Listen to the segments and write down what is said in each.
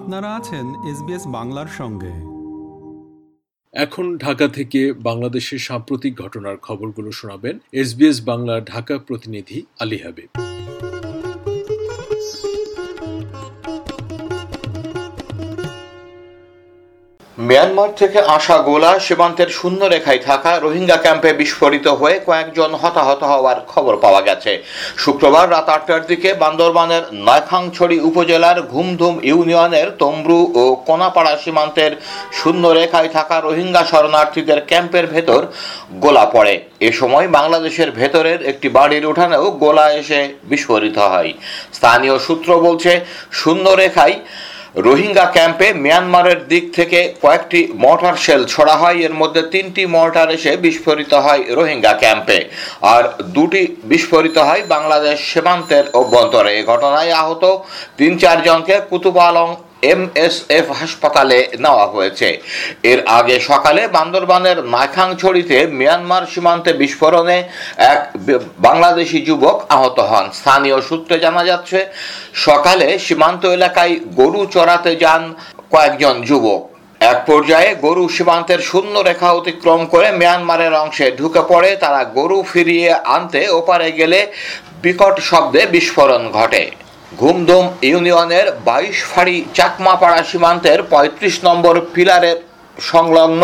আপনারা আছেন এসবিএস বাংলার সঙ্গে। এখন ঢাকা থেকে বাংলাদেশের সাম্প্রতিক ঘটনার খবরগুলো শোনাবেন এসবিএস বাংলার ঢাকা প্রতিনিধি আলী হাবিব। মিয়ানমার থেকে আসা গোলা সীমান্তের শূন্য রেখায় থাকা রোহিঙ্গা ক্যাম্পে বিস্ফোরিত হয়ে কয়েকজন হতাহত হওয়ার খবর পাওয়া গেছে। শুক্রবার রাত আটটার দিকে বান্দরবানের নয়খাংছড়ি উপজেলার ঘুমধুম ইউনিয়নের তম্রু ও কোনাপাড়া সীমান্তের শূন্য রেখায় থাকা রোহিঙ্গা শরণার্থীদের ক্যাম্পের ভেতর গোলা পড়ে। এ সময় বাংলাদেশের ভেতরের একটি বাড়ির উঠানেও গোলা এসে বিস্ফোরিত হয়। স্থানীয় সূত্র বলছে শূন্য রেখায় রোহিঙ্গা ক্যাম্পে মিয়ানমারের দিক থেকে কয়েকটি মর্টার শেল ছড়া হয়। এর মধ্যে তিনটি মর্টার এসে বিস্ফোরিত হয় রোহিঙ্গা ক্যাম্পে। আর দুটি বিস্ফোরিত হয় বাংলাদেশ সীমান্তের অভ্যন্তরে। এ ঘটনায় আহত তিন চারজনকে কুতুবালং এমএসএফ হাসপাতালে নেওয়া হয়েছে। এর আগে সকালে বান্দরবানের নাইখাংছড়িতে মিয়ানমার সীমান্তে বিস্ফোরণে এক বাংলাদেশি যুবক আহত হন। স্থানীয় সূত্রে জানা যাচ্ছে, সকালে সীমান্ত এলাকায় গরু চড়াতে যান কয়েকজন যুবক। এক পর্যায়ে গরু সীমান্তের শূন্য রেখা অতিক্রম করে মিয়ানমারের অংশে ঢুকে পড়ে। তারা গরু ফিরিয়ে আনতে ওপারে গেলে বিকট শব্দে বিস্ফোরণ ঘটে। ঘুমদুম ইউনিয়নের বাইশ ফাড়ি চাকমাপাড়া সীমান্তের ৩৫ নম্বর পিলারের সংলগ্ন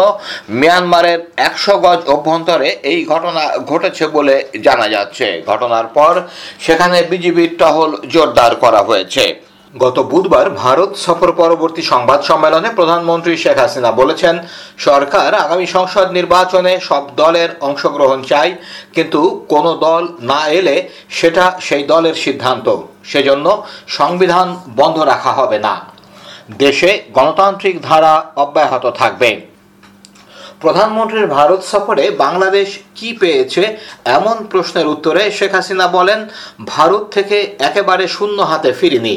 মিয়ানমারের একশো গজ অভ্যন্তরে এই ঘটনা ঘটেছে বলে জানা যাচ্ছে। ঘটনার পর সেখানে বিজিবির টহল জোরদার করা হয়েছে। গত বুধবার ভারত সফর পরবর্তী সংবাদ সম্মেলনে প্রধানমন্ত্রী শেখ হাসিনা বলেছেন, সরকার আগামী সংসদ নির্বাচনে সব দলের অংশগ্রহণ চাই কিন্তু কোনো দল না এলে সেটা সেই দলের সিদ্ধান্ত। সেজন্য সংবিধান বন্ধ রাখা হবে না। দেশে গণতান্ত্রিক ধারা অব্যাহত থাকবে। প্রধানমন্ত্রীর ভারত সফরে বাংলাদেশ কি পেয়েছে এমন প্রশ্নের উত্তরে শেখ হাসিনা বলেন, ভারত থেকে একেবারে শূন্য হাতে ফিরিনি।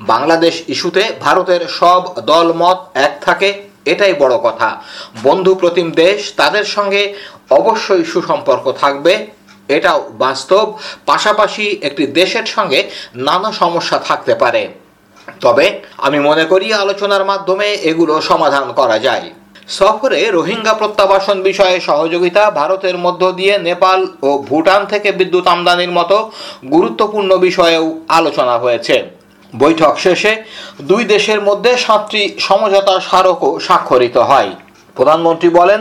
বাংলাদেশ ইস্যুতে ভারতের সব দলমত এক থাকে, এটাই বড় কথা। বন্ধু প্রতিম দেশ, তাদের সঙ্গে অবশ্যই সুসম্পর্ক থাকবে, এটাও বাস্তব। পাশাপাশি একটি দেশের সঙ্গে নানা সমস্যা থাকতে পারে। তবে আমি মনে করি আলোচনার মাধ্যমে এগুলো সমাধান করা যায়। সফরে রোহিঙ্গা প্রত্যাবাসন বিষয়ে সহযোগিতা ভারতের মধ্য দিয়ে নেপাল ও ভুটান থেকে বিদ্যুৎ আমদানির মতো গুরুত্বপূর্ণ বিষয়েও আলোচনা হয়েছে। বৈঠক শেষে দুই দেশের মধ্যে সাতটি সমঝোতা স্মারকও স্বাক্ষরিত হয়। প্রধানমন্ত্রী বলেন,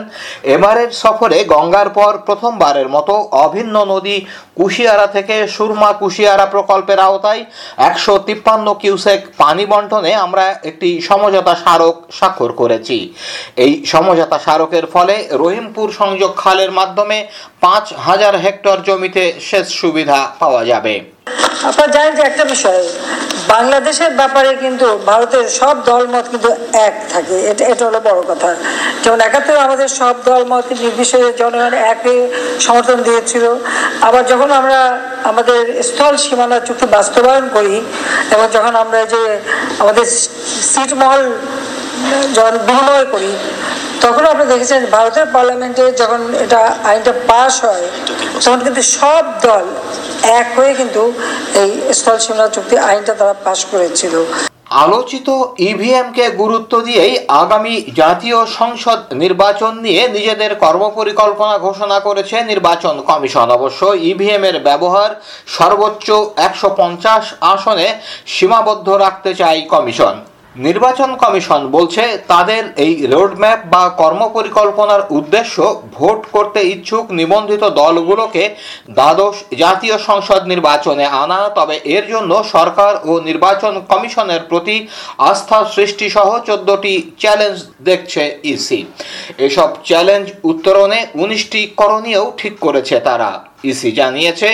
এবারের সফরে গঙ্গার পর প্রথমবারের মতো অভিন্ন নদী কুশিয়ারা থেকে সুরমা কুশিয়ারা প্রকল্পের আওতায় একশো তিপ্পান্ন কিউসেক পানি বন্টনে আমরা একটি সমঝোতা স্মারক স্বাক্ষর করেছি। এই সমঝোতা স্মারকের ফলে রহিমপুর সংযোগ খালের মাধ্যমে পাঁচ হাজার হেক্টর জমিতে সেচ সুবিধা পাওয়া যাবে। আপনারা জানেন যে একটা বিষয়, বাংলাদেশের ব্যাপারে কিন্তু ভারতের সব দলমত কিন্তু এক থাকে। এটা এটা হলো বড় কথা। যেমন একাত্তর আমাদের সব দলমত নির্বিশেষে জনগণ একে সমর্থন দিয়েছিল। আবার যখন আমরা আমাদের স্থল সীমানা চুক্তি বাস্তবায়ন করি, এবং যখন আমরা যে আমাদের সিটমহল যখন বিনিময় করি তখন আপনি দেখেছেন ভারতের পার্লামেন্টে যখন এটা আইনটা পাশ হয়, তখন কিন্তু সব দল এক হয়ে কিন্তু এই স্থল সীমানা চুক্তি আইনটা তারা পাশ করেছিল। আলোচিত ইভিএমকে গুরুত্ব দিয়েই আগামী জাতীয় সংসদ নির্বাচন নিয়ে নিজেদের কর্মপরিকল্পনা ঘোষণা করেছে নির্বাচন কমিশন। অবশ্য ইভিএম এর ব্যবহার সর্বোচ্চ একশো পঞ্চাশ আসনে সীমাবদ্ধ রাখতে চায় কমিশন। নির্বাচন কমিশন বলছে তাদের এই রোডম্যাপ বা কর্মপরিকল্পনার উদ্দেশ্য ভোট করতে ইচ্ছুক নিবন্ধিত দলগুলোকে দ্বাদশ জাতীয় সংসদ নির্বাচনে আনা, তবে এর জন্য সরকার ও নির্বাচন কমিশনের প্রতি আস্থা সৃষ্টি সহ চোদ্দটি চ্যালেঞ্জ দেখছে ইসি। এসব চ্যালেঞ্জ উত্তরণে উনিশটি করণীয়ও ঠিক করেছে তারা। ইসি জানিয়েছে,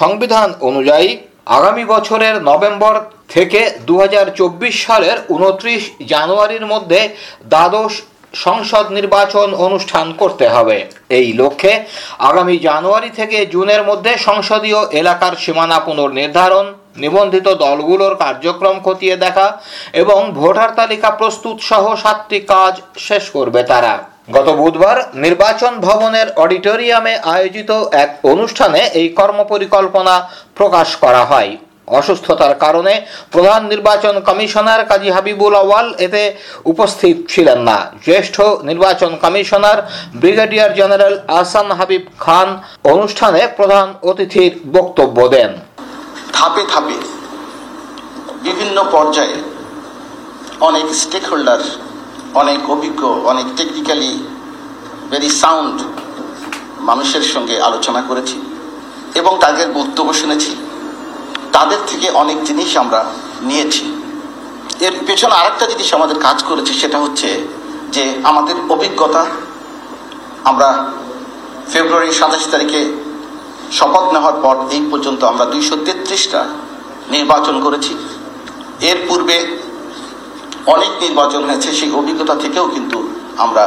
সংবিধান অনুযায়ী আগামী বছরের নভেম্বর থেকে দু হাজার চব্বিশ সালের উনত্রিশ জানুয়ারির মধ্যে দ্বাদশ সংসদ নির্বাচন অনুষ্ঠান করতে হবে। এই লক্ষ্যে আগামী জানুয়ারি থেকে জুনের মধ্যে সংসদীয় এলাকার সীমানা পুনর্নির্ধারণ, নিবন্ধিত দলগুলোর কার্যক্রম খতিয়ে দেখা এবং ভোটার তালিকা প্রস্তুত সহ সাতটি কাজ শেষ করবে তারা। গত বুধবার নির্বাচন ভবনের অডিটোরিয়ামে আয়োজিত এক অনুষ্ঠানে এই কর্মপরিকল্পনা প্রকাশ করা হয়। অসুস্থতার কারণে প্রধান নির্বাচন কমিশনার কাজী হাবিবুল আওয়াল এতে উপস্থিত ছিলেন না। জ্যেষ্ঠ নির্বাচন commissioner brigadier general Ahsan Habib Khan অনুষ্ঠানে প্রধান অতিথির বক্তব্য দেন। ধাপে ধাপে বিভিন্ন পর্যায়ে অনেক স্টেক হোল্ডার অনেক অভিজ্ঞ, অনেক টেকনিক্যালি ভেরি সাউন্ড মানুষের সঙ্গে আলোচনা করেছি এবং তাদের বক্তব্য শুনেছি। তাদের থেকে অনেক জিনিস আমরা নিয়েছি। এর পেছনে আরেকটা জিনিস আমাদের কাজ করেছে, সেটা হচ্ছে যে আমাদের অভিজ্ঞতা, আমরা ফেব্রুয়ারি সাতাশ তারিখে শপথ নেওয়ার পর এই পর্যন্ত আমরা দুইশো তেত্রিশটা নির্বাচন করেছি। এর পূর্বে অনেক নির্বাচন হয়েছে, সেই অভিজ্ঞতা থেকেও কিন্তু আমরা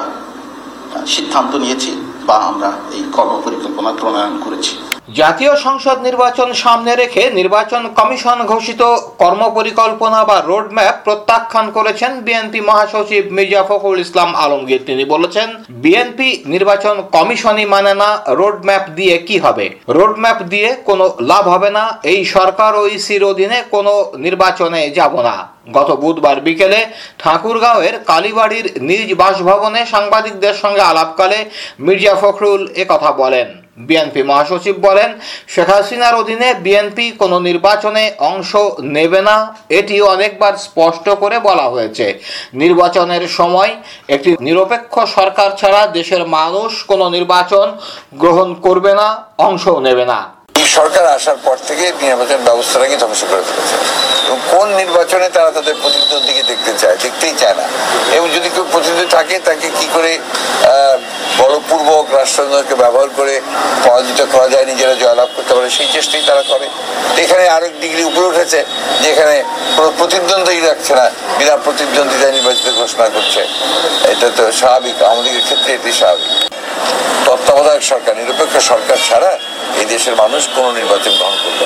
সিদ্ধান্ত নিয়েছি বা আমরা এই কর্মপরিকল্পনা প্রণয়ন করেছি। জাতীয় সংসদ নির্বাচন সামনে রেখে নির্বাচন কমিশন ঘোষিত কর্মপরিকল্পনা বা রোডম্যাপ প্রত্যাখ্যান করেছেন বিএনপি মহাসচিব মির্জা ফখরুল ইসলাম আলমগীর। তিনি বলেছেন, বিএনপি নির্বাচন কমিশনই মানে না রোডম্যাপ দিয়ে কি হবে। রোডম্যাপ দিয়ে কোনো লাভ হবে না, এই সরকার ও ইসির অধীনে কোনো নির্বাচনে যাব না। গত বুধবার বিকেলে ঠাকুরগাঁওয়ের কালীবাড়ির নিজ বাসভবনে সাংবাদিকদের সঙ্গে আলাপকালে মির্জা ফখরুল একথা বলেন। বিএনপি মহাসচিব বলেন, শেখ হাসিনার অধীনে বিএনপি কোনো নির্বাচনে অংশ নেবে না। এটিও অনেকবার স্পষ্ট করে বলা হয়েছে। নির্বাচনের সময় একটি নিরপেক্ষ সরকার ছাড়া দেশের মানুষ কোনো নির্বাচন গ্রহণ করবে না, অংশও নেবে না। সরকার আসার পর থেকে নির্বাচন ব্যবস্থাটাকে ধ্বংস করে ফেলেছে। এবং কোন নির্বাচনে তারা তাদের প্রতিদ্বন্দ্বীকে দেখতে চায়, দেখতেই চায় না। এবং যদি কেউ প্রতিদ্বন্দ্বী থাকে, তাকে কি করে বলপূর্বক রাষ্ট্রযন্ত্রকে ব্যবহার করে পরাজিত করা যায়, নিজেরা জয়লাভ করতে পারে, সেই চেষ্টাই তারা করে। এখানে আরেক ডিগ্রি উপরে উঠেছে, যেখানে কোনো প্রতিদ্বন্দ্বী রাখছে না, বিনা প্রতিদ্বন্দ্বিতায় নির্বাচিত ঘোষণা করছে। এটা তো স্বাভাবিক, আমাদের ক্ষেত্রে এটি স্বাভাবিক। তত্ত্বাবধায়ক সরকার, নিরপেক্ষ সরকার ছাড়া এই দেশের মানুষ কোনো নির্বাচন গ্রহণ করবে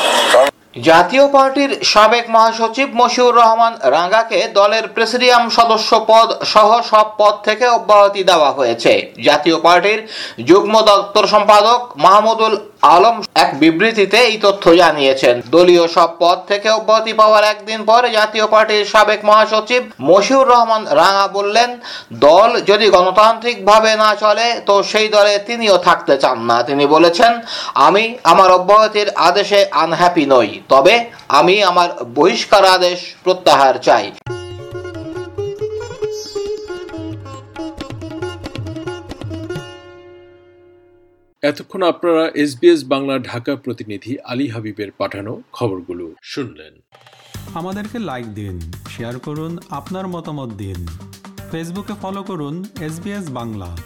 জাতীয় পার্টির সাবেক মহাসচিব মশিউর রহমান রাঙ্গাকে দলের প্রেসিডিয়াম সদস্য পদ সহ সব পদ থেকে অব্যাহতি দেওয়া হয়েছে। জাতীয় পার্টির যুগ্ম দপ্তর সম্পাদক মাহমুদুল আলম এক বিবৃতিতে এই তথ্য জানিয়েছেন। দলীয় সব পদ থেকে অব্যাহতি পাওয়ার একদিন পরে জাতীয় পার্টির সাবেক মহাসচিব মশিউর রহমান রাঙা বললেন, দল যদি গণতান্ত্রিকভাবে না চলে, তো সেই দলে তিনিও থাকতে চান না। তিনি বলেছেন, আমি আমার অব্যাহতির আদেশে আনহ্যাপি নই, তবে আমি আমার বহিষ্কার আদেশ প্রত্যাহার চাই। এতক্ষণ আপনারা এসবিএস বাংলার ঢাকা প্রতিনিধি আলী হাবিবের পাঠানো খবরগুলো শুনলেন। আমাদেরকে লাইক দিন শেয়ার করুন, আপনার মতামত দিন। ফেসবুকে ফলো করুন এস বাংলা।